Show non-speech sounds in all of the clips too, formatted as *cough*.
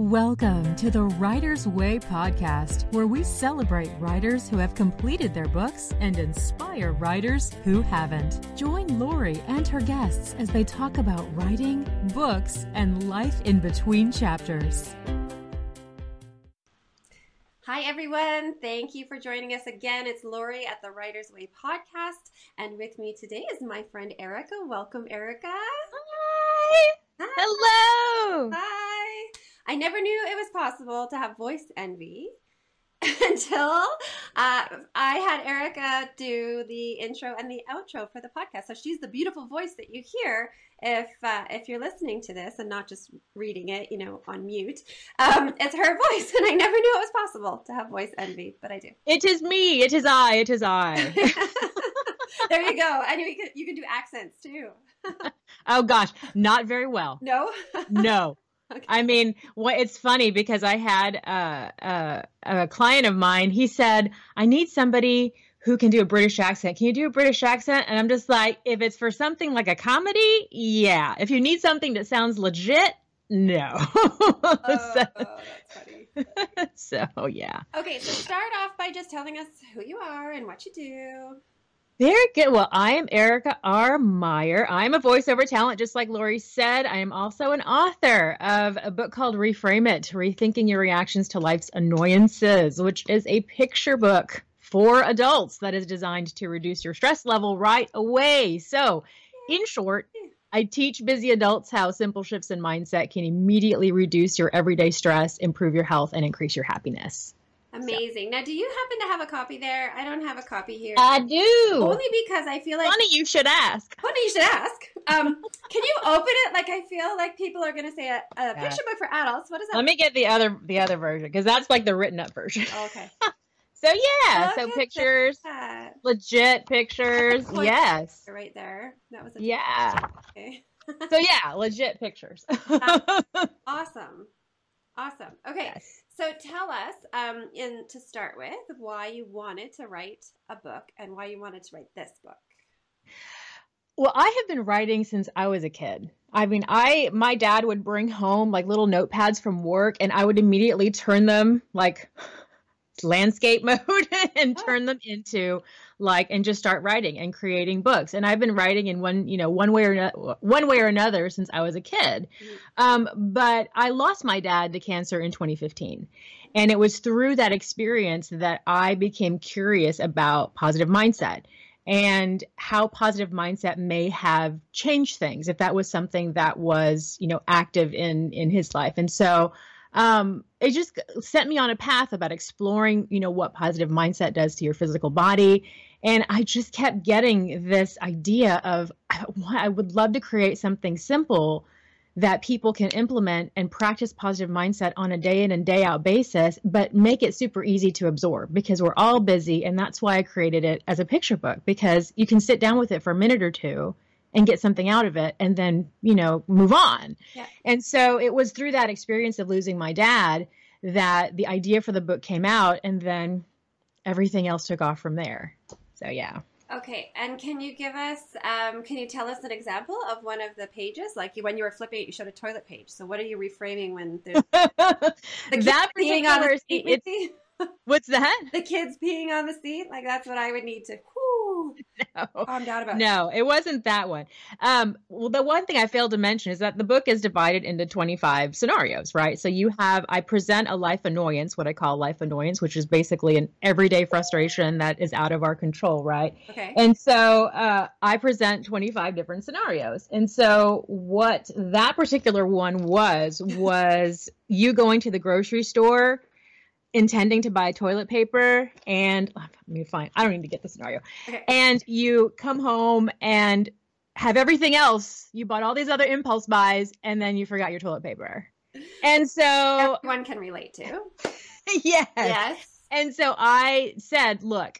Welcome to the Writer's Way podcast, where we celebrate writers who have completed their books and inspire writers who haven't. Join Laurie and her guests as they talk about writing, books, and life in between chapters. Hi, everyone. Thank you for joining us again. It's Laurie at the Writer's Way podcast. And with me today is my friend Erica. Welcome, Erica. Hi. Hi. Hello. Hi. I never knew it was possible to have voice envy *laughs* until uh, I had Erica do the intro and the outro for the podcast. So she's the beautiful voice that you hear if uh, if you're listening to this and not just reading it, you know, on mute. Um, it's her *laughs* voice, and I never knew it was possible to have voice envy, but I do. It is me. It is I. It is I. *laughs* there you go. And you can you can do accents too. oh gosh, not very well. No. no. *laughs* Okay. I mean, what it's funny because I had a, a, a client of mine. He said, "I need somebody who can do a British accent. Can you do a British accent?" And I'm just like, if it's for something like a comedy, yeah. If you need something that sounds legit, no. *laughs* Oh, so, *laughs* so yeah. Okay, so start off by just telling us who you are and what you do. Very good. Well, I am Erica R. Maier. I'm a voiceover talent, just like Laurie said. I am also an author of a book called Reframe It Rethinking Your Reactions to Life's Annoyances, which is a picture book for adults that is designed to reduce your stress level right away. So, in short, I teach busy adults how simple shifts in mindset can immediately reduce your everyday stress, improve your health, and increase your happiness. Amazing. So. Now, do you happen to have a copy there? I don't have a copy here. I do. Only because I feel like. Funny you should ask. Funny you should ask. Um, can you open it? Like I feel like people are going to say a, a picture book for adults. What is that? Let me get the other the other version because that's like the written up version. Oh, okay. *laughs* so yeah, so pictures, legit pictures. yes. Right there. That was. a yeah. *laughs* Okay. so yeah, legit pictures. *laughs* awesome. Awesome. Okay. Yes. So tell us, um, in to start with, why you wanted to write a book and why you wanted to write this book. Well, I have been writing since I was a kid. I mean, I my dad would bring home like little notepads from work, and I would immediately turn them like landscape *laughs* mode and oh. turn them into like and just start writing and creating books and i've been writing in one you know one way or no, one way or another since i was a kid mm-hmm. um, but i lost my dad to cancer in 2015 and it was through that experience that i became curious about positive mindset and how positive mindset may have changed things if that was something that was you know active in in his life and so um, it just set me on a path about exploring, you know, what positive mindset does to your physical body. And I just kept getting this idea of I would love to create something simple that people can implement and practice positive mindset on a day in and day out basis, but make it super easy to absorb because we're all busy. And that's why I created it as a picture book because you can sit down with it for a minute or two and get something out of it and then, you know, move on. Yeah. And so it was through that experience of losing my dad that the idea for the book came out and then everything else took off from there. So yeah. Okay, and can you give us, um, can you tell us an example of one of the pages? Like when you were flipping it, you showed a toilet page. So what are you reframing when there's *laughs* the that being on the seat? *laughs* What's that? The kids peeing on the seat. Like that's what I would need to. *laughs* no, calm down about. No, it wasn't that one. Um, well, the one thing I failed to mention is that the book is divided into 25 scenarios, right? So you have I present a life annoyance, what I call life annoyance, which is basically an everyday frustration that is out of our control, right? Okay. And so uh, I present 25 different scenarios, and so what that particular one was was you going to the grocery store intending to buy toilet paper and oh, let me find I don't need to get the scenario. Okay. And you come home and have everything else. You bought all these other impulse buys and then you forgot your toilet paper. And so one can relate to. *laughs* yes. Yes. And so I said, look,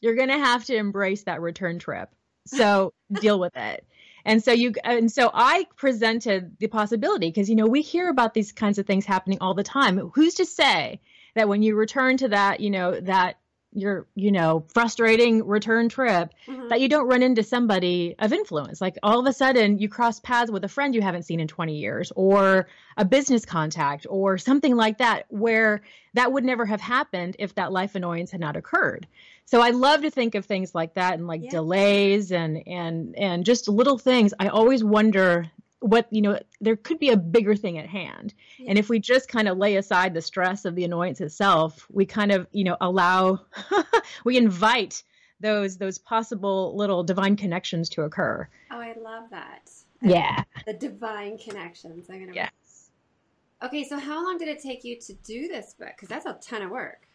you're going to have to embrace that return trip. So *laughs* deal with it. And so you and so I presented the possibility because you know we hear about these kinds of things happening all the time. Who's to say that when you return to that, you know, that your you know frustrating return trip Mhm. that you don't run into somebody of influence like all of a sudden you cross paths with a friend you haven't seen in 20 years or a business contact or something like that where that would never have happened if that life annoyance had not occurred so i love to think of things like that and like Yeah. delays and and and just little things i always wonder what you know there could be a bigger thing at hand and if we just kind of lay aside the stress of the annoyance itself we kind of you know allow *laughs* we invite those those possible little divine connections to occur Oh, I love that. yeah The divine connections. I'm gonna. yes Okay, so how long did it take you to do this book? Because that's a ton of work.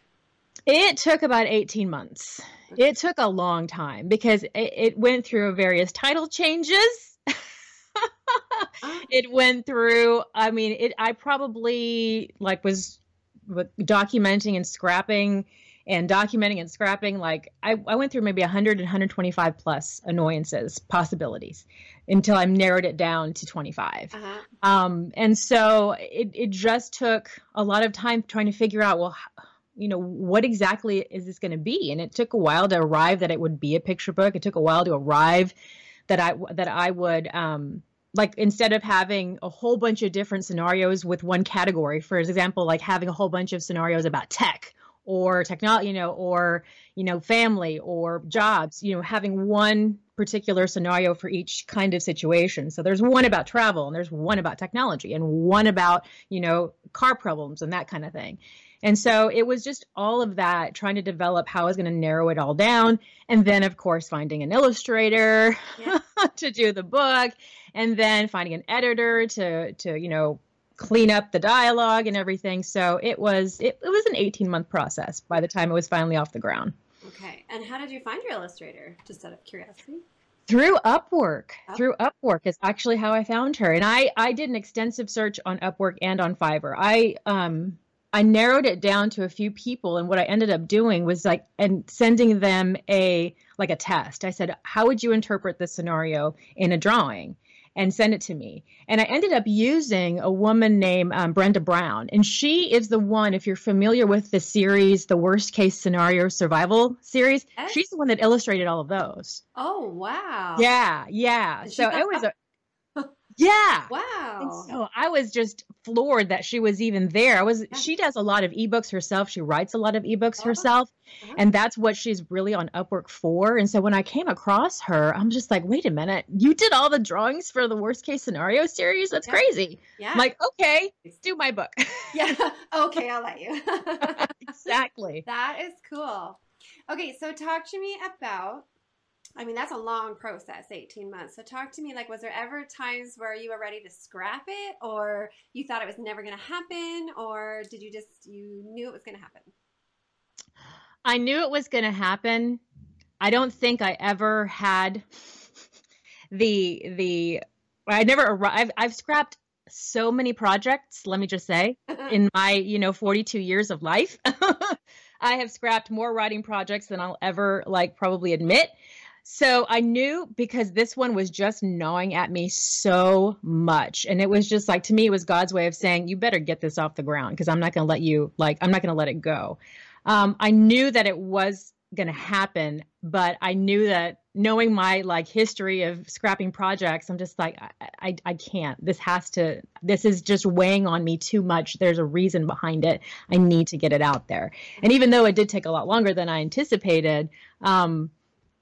it took about 18 months it took a long time because it, it went through various title changes *laughs* *laughs* it went through i mean it i probably like was documenting and scrapping and documenting and scrapping like I, I went through maybe 100 and 125 plus annoyances possibilities until i narrowed it down to 25 uh-huh. um, and so it, it just took a lot of time trying to figure out well you know what exactly is this going to be? And it took a while to arrive that it would be a picture book. It took a while to arrive that i that i would um like instead of having a whole bunch of different scenarios with one category for example like having a whole bunch of scenarios about tech or technology you know or you know family or jobs you know having one particular scenario for each kind of situation. So there's one about travel and there's one about technology and one about you know car problems and that kind of thing and so it was just all of that trying to develop how i was going to narrow it all down and then of course finding an illustrator Yeah. *laughs* to do the book and then finding an editor to to you know clean up the dialogue and everything so it was it, it was an 18 month process by the time it was finally off the ground Okay. And how did you find your illustrator? Just out of curiosity. through upwork Up- through upwork is actually how i found her and i i did an extensive search on upwork and on fiverr i um i narrowed it down to a few people and what i ended up doing was like and sending them a like a test i said how would you interpret this scenario in a drawing and send it to me and i ended up using a woman named um, brenda brown and she is the one if you're familiar with the series the worst case scenario survival series Yes. she's the one that illustrated all of those Oh wow. yeah, yeah. So it was a yeah. And Wow. so I was just floored that she was even there. I was Yeah. she does a lot of ebooks herself. She writes a lot of ebooks Oh. herself. Uh-huh. And that's what she's really on Upwork for. And so when I came across her, I'm just like, wait a minute, you did all the drawings for the worst case scenario series? That's Yeah. crazy. yeah. I'm like, okay, do my book. *laughs* yeah. *laughs* Okay, I'll let you. *laughs* exactly. that is cool. Okay, so talk to me about. I mean, that's a long process, 18 months. So talk to me like was there ever times where you were ready to scrap it or you thought it was never going to happen or did you just you knew it was going to happen? I knew it was going to happen. I don't think I ever had *laughs* the the I never arrived. I've scrapped so many projects, let me just say, *laughs* in my, you know, 42 years of life. *laughs* I have scrapped more writing projects than I'll ever like probably admit. So I knew because this one was just gnawing at me so much. And it was just like, to me, it was God's way of saying, you better get this off the ground because I'm not going to let you, like, I'm not going to let it go. Um, I knew that it was going to happen, but I knew that knowing my like history of scrapping projects, I'm just like, I, I, I can't. This has to, this is just weighing on me too much. There's a reason behind it. I need to get it out there. And even though it did take a lot longer than I anticipated, um,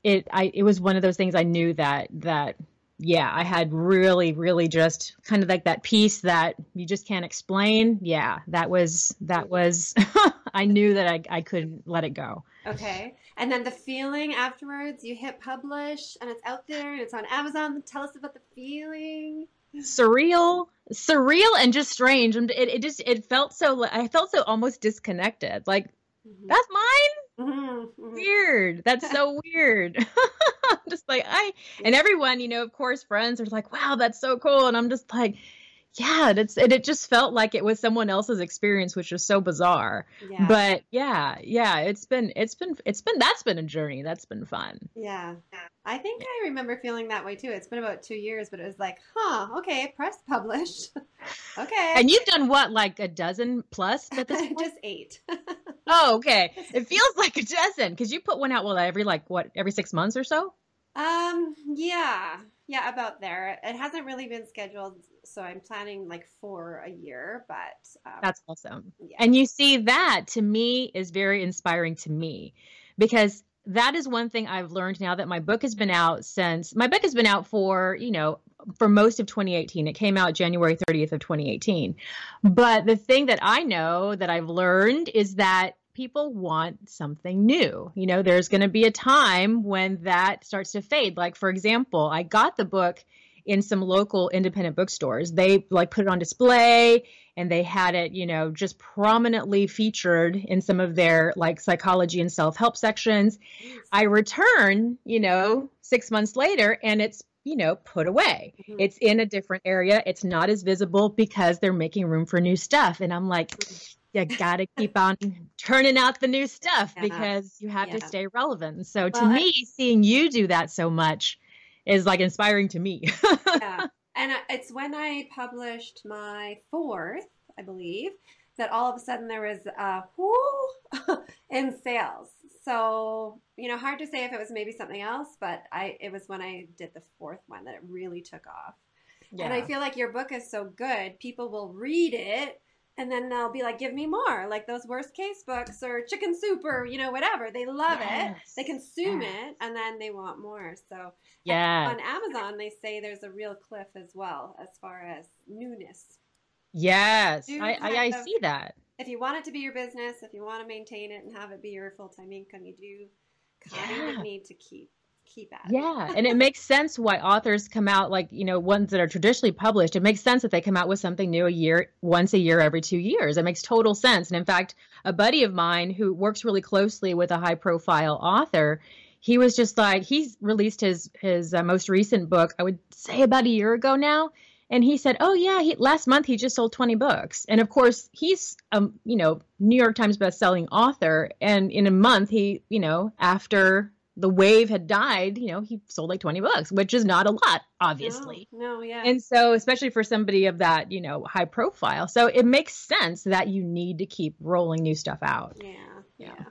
it I it was one of those things I knew that that yeah, I had really, really just kind of like that piece that you just can't explain. Yeah, that was that was *laughs* I knew that I I couldn't let it go. Okay. And then the feeling afterwards, you hit publish and it's out there and it's on Amazon. Tell us about the feeling. Surreal, surreal, and just strange. And it, it just it felt so. I felt so almost disconnected. Like Mhm. that's mine. Mhm, mhm. weird. That's *laughs* so weird. *laughs* just like I and everyone, you know, of course, friends are like, "Wow, that's so cool," and I'm just like, "Yeah." It's and it just felt like it was someone else's experience, which was so bizarre. Yeah. But yeah, yeah, it's been it's been it's been that's been a journey. That's been fun. Yeah. I think I remember feeling that way too. It's been about two years, but it was like, huh, okay, press publish. *laughs* okay. And you've done what, like a dozen plus at this point? Just eight. Oh, okay. *laughs* It feels like a dozen because you put one out well every like what every six months or so. Um, yeah, yeah, about there. It hasn't really been scheduled, so I'm planning like for a year. But um, that's awesome. Yeah. And you see, that to me is very inspiring to me because that is one thing I've learned now that my book has been out since my book has been out for, you know, for most of 2018. It came out January 30th of 2018. But the thing that I know that I've learned is that people want something new. You know, there's going to be a time when that starts to fade. Like for example, I got the book in some local independent bookstores. They like put it on display and they had it, you know, just prominently featured in some of their like psychology and self-help sections. I return, you know, 6 months later and it's you know, put away. Mm-hmm. It's in a different area. It's not as visible because they're making room for new stuff. And I'm like, you got to *laughs* keep on turning out the new stuff yeah. because you have yeah. to stay relevant. So well, to me, seeing you do that so much is like inspiring to me. *laughs* yeah. And it's when I published my fourth, I believe, that all of a sudden there was a whoo *laughs* in sales. So, you know, hard to say if it was maybe something else, but I it was when I did the fourth one that it really took off. Yeah. And I feel like your book is so good, people will read it and then they'll be like, give me more, like those worst case books or chicken soup or, you know, whatever. They love yes. it, they consume yes. it, and then they want more. So, yeah. On Amazon, they say there's a real cliff as well as far as newness. Yes, I, I, I see that. If you want it to be your business, if you want to maintain it and have it be your full time income, you do kind yeah. of need to keep keep at. It. Yeah, and it makes sense why authors come out like you know ones that are traditionally published. It makes sense that they come out with something new a year, once a year, every two years. It makes total sense. And in fact, a buddy of mine who works really closely with a high profile author, he was just like he's released his his uh, most recent book. I would say about a year ago now. And he said, "Oh yeah, he, last month he just sold 20 books." And of course, he's um, you know, New York Times best-selling author, and in a month he, you know, after the wave had died, you know, he sold like 20 books, which is not a lot, obviously. No, no, yeah. And so, especially for somebody of that, you know, high profile. So it makes sense that you need to keep rolling new stuff out. Yeah. Yeah.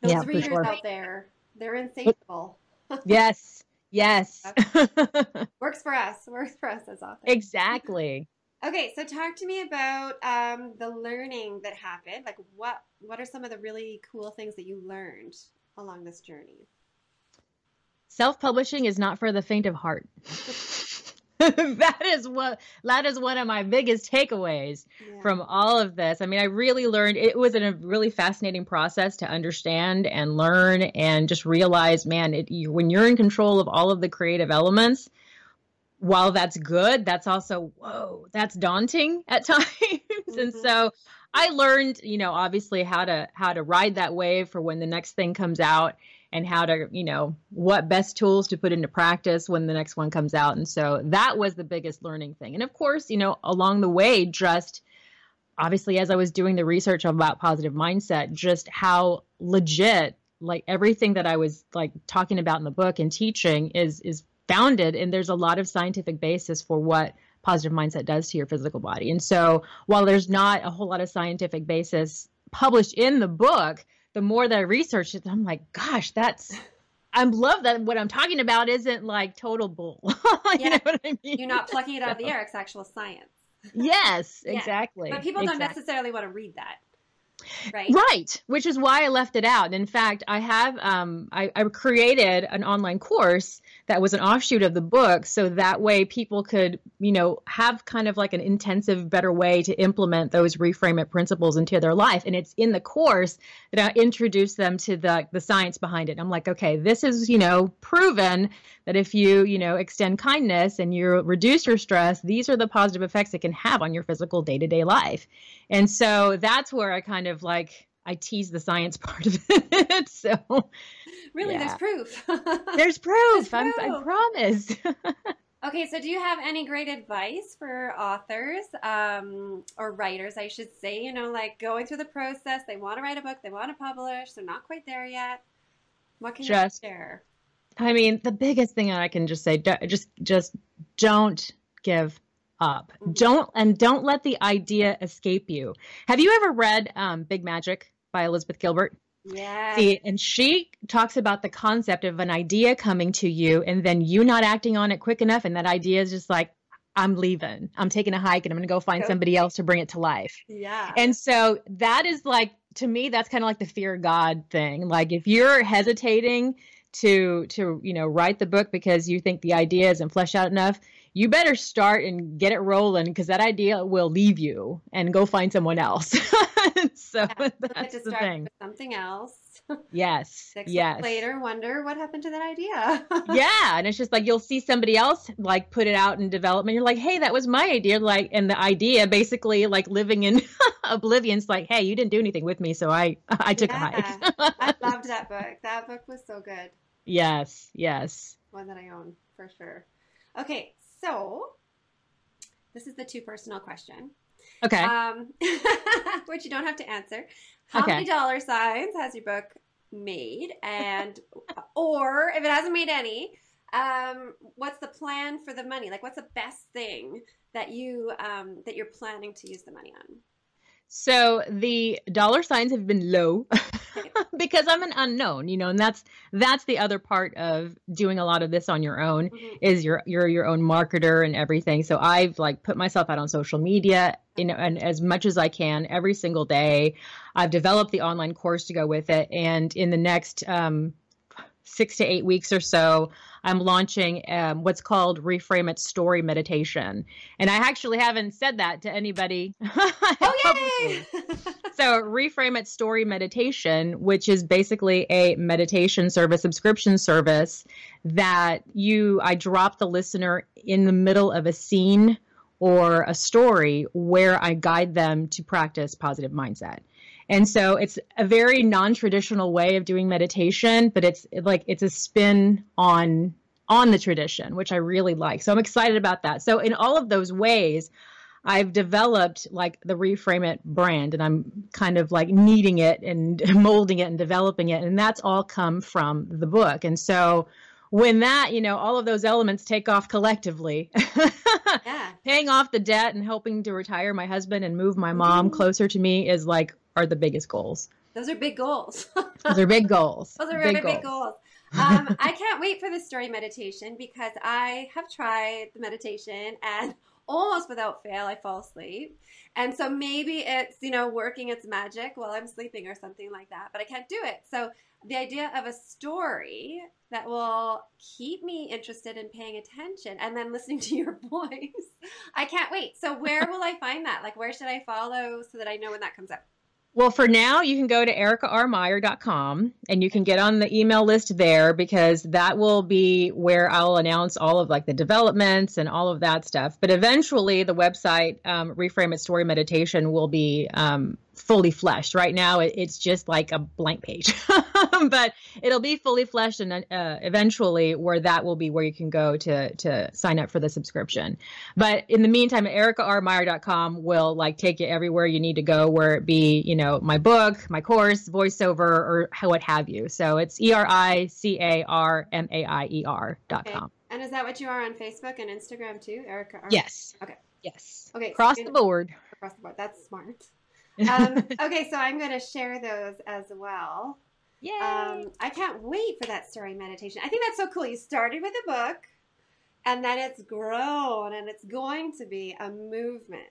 Those yeah, readers sure. out there, they're insatiable. *laughs* yes. Yes. *laughs* Works for us. Works for us as authors. Exactly. *laughs* Okay, so talk to me about um, the learning that happened. Like, what what are some of the really cool things that you learned along this journey? Self publishing is not for the faint of heart. *laughs* *laughs* that is what that is one of my biggest takeaways yeah. from all of this. I mean, I really learned it was a really fascinating process to understand and learn and just realize, man, it, you, when you're in control of all of the creative elements, while that's good, that's also whoa, that's daunting at *laughs* times. Mm-hmm. And so I learned, you know, obviously how to how to ride that wave for when the next thing comes out and how to, you know, what best tools to put into practice when the next one comes out. And so that was the biggest learning thing. And of course, you know, along the way just obviously as I was doing the research about positive mindset, just how legit like everything that I was like talking about in the book and teaching is is founded and there's a lot of scientific basis for what positive mindset does to your physical body. And so while there's not a whole lot of scientific basis published in the book, the more that I researched it, I'm like, gosh, that's I'm love that what I'm talking about isn't like total bull. *laughs* you yeah. know what I mean? You're not plucking it out of the air, it's actual science. Yes, *laughs* yeah. exactly. But people don't necessarily want to read that. Right. Right. Which is why I left it out. And in fact, I have um, I, I created an online course that was an offshoot of the book so that way people could you know have kind of like an intensive better way to implement those reframe it principles into their life. And it's in the course that i introduce them to the the science behind it. I'm like okay this is you know proven that if you you know extend kindness and you reduce your stress these are the positive effects it can have on your physical day-to-day life. And so that's where i kind of like I tease the science *laughs* part of it. so really, yeah. *laughs* there's proof. there's proof. there's proof. i promise. *laughs* okay, so do you have any great advice for authors um, or writers, I should say? You know, like going through the process, they want to write a book, they want to publish, they're not quite there yet. What can just, you share? I mean, the biggest thing I can just say, just just don't give up. Mm-hmm. Don't and don't let the idea escape you. Have you ever read um, Big Magic? By Elizabeth Gilbert. Yeah. See, and she talks about the concept of an idea coming to you and then you not acting on it quick enough. And that idea is just like, I'm leaving. I'm taking a hike and I'm going to go find somebody else to bring it to life. Yeah. And so that is like, to me, that's kind of like the fear of God thing. Like if you're hesitating to, to, you know, write the book because you think the idea isn't fleshed out enough, you better start and get it rolling because that idea will leave you and go find someone else. *laughs* so Yeah, *laughs* that's the thing. with something else. *laughs* Yes. Six yes. later, wonder what happened to that idea. yeah and it's just like you'll see somebody else like put it out in development you're like hey that was my idea like and the idea basically like living in oblivion is like hey you didn't do anything with me so i i took a hike I loved that book. That book was so good. Yes yes One that I own for sure. Okay, so this is the two personal question. okay Um, *laughs* which you don't have to answer. How Okay. many dollar signs has your book made? And *laughs* or if it hasn't made any, um, what's the plan for the money? Like, what's the best thing that you um, that you're planning to use the money on? so the dollar signs have been low *laughs* *laughs* because i'm an unknown you know and that's that's the other part of doing a lot of this on your own Mhm. is you're you're your own marketer and everything. So I've like put myself out on social media, you know, and as much as I can every single day. I've developed the online course to go with it, and in the next um, six to eight weeks or so, I'm launching um, what's called Reframe It Story Meditation. And I actually haven't said that to anybody. *laughs* Oh yay! *laughs* So, Reframe It Story Meditation, which is basically a meditation service, subscription service that you, I drop the listener in the middle of a scene or a story where I guide them to practice positive mindset. And so it's a very non-traditional way of doing meditation, but it's like it's a spin on on the tradition, which I really like. So I'm excited about that. So in all of those ways, I've developed like the Reframe It brand and I'm kind of like kneading it and *laughs* molding it and developing it. And that's all come from the book. And so when that, you know, all of those elements take off collectively, yeah. *laughs* paying off the debt and helping to retire my husband and move my mom Mhm. closer to me is like are the biggest goals. Those are big goals. *laughs* Those are big goals. Those are very big goals. *laughs* Um, I can't wait for the story meditation because I have tried the meditation and *laughs* almost without fail I fall asleep. And so maybe it's, you know, working its magic while I'm sleeping or something like that, but I can't do it. So the idea of a story that will keep me interested in paying attention and then listening to your voice. I can't wait. So where will I find that? Like where should I follow so that I know when that comes out? Well, for now, you can go to ericarmaier.com and you can get on the email list there because that will be where I'll announce all of like the developments and all of that stuff. But eventually, the website um, Reframe It Story Meditation will be um, fully fleshed. Right now, it, it's just like a blank page, *laughs* *laughs* but it'll be fully fleshed and uh, eventually where that will be where you can go to to sign up for the subscription. But in the meantime, ericarmaier.com will like take you everywhere you need to go, where it be, you know, my book, my course, voiceover, or what have you. So it's E R I C A R M A I E R dot Okay. com. And is that what you are on Facebook and Instagram too, Erica? Ar- Yes. Okay. Yes. Okay, Across so- the board. across the board. That's smart. *laughs* Um, okay, so I'm going to share those as well. Yay. Um, I can't wait for that story meditation. I think that's so cool. You started with a book, and then it's grown, and it's going to be a movement.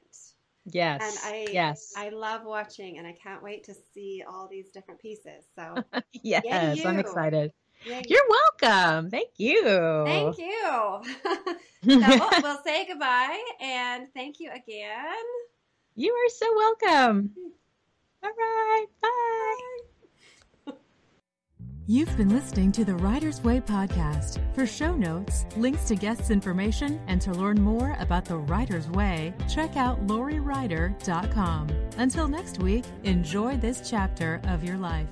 yes. And I, yes. I love watching, and I can't wait to see all these different pieces. So, *laughs* yes. I'm excited. yay. You're welcome. Thank you. thank you. *laughs* so *laughs* we'll say goodbye, and thank you again. You are so welcome. All right. Bye. You've been listening to the Writer's Way podcast. For show notes, links to guests' information, and to learn more about the Writer's Way, check out lauriewrighter.com. Until next week, enjoy this chapter of your life.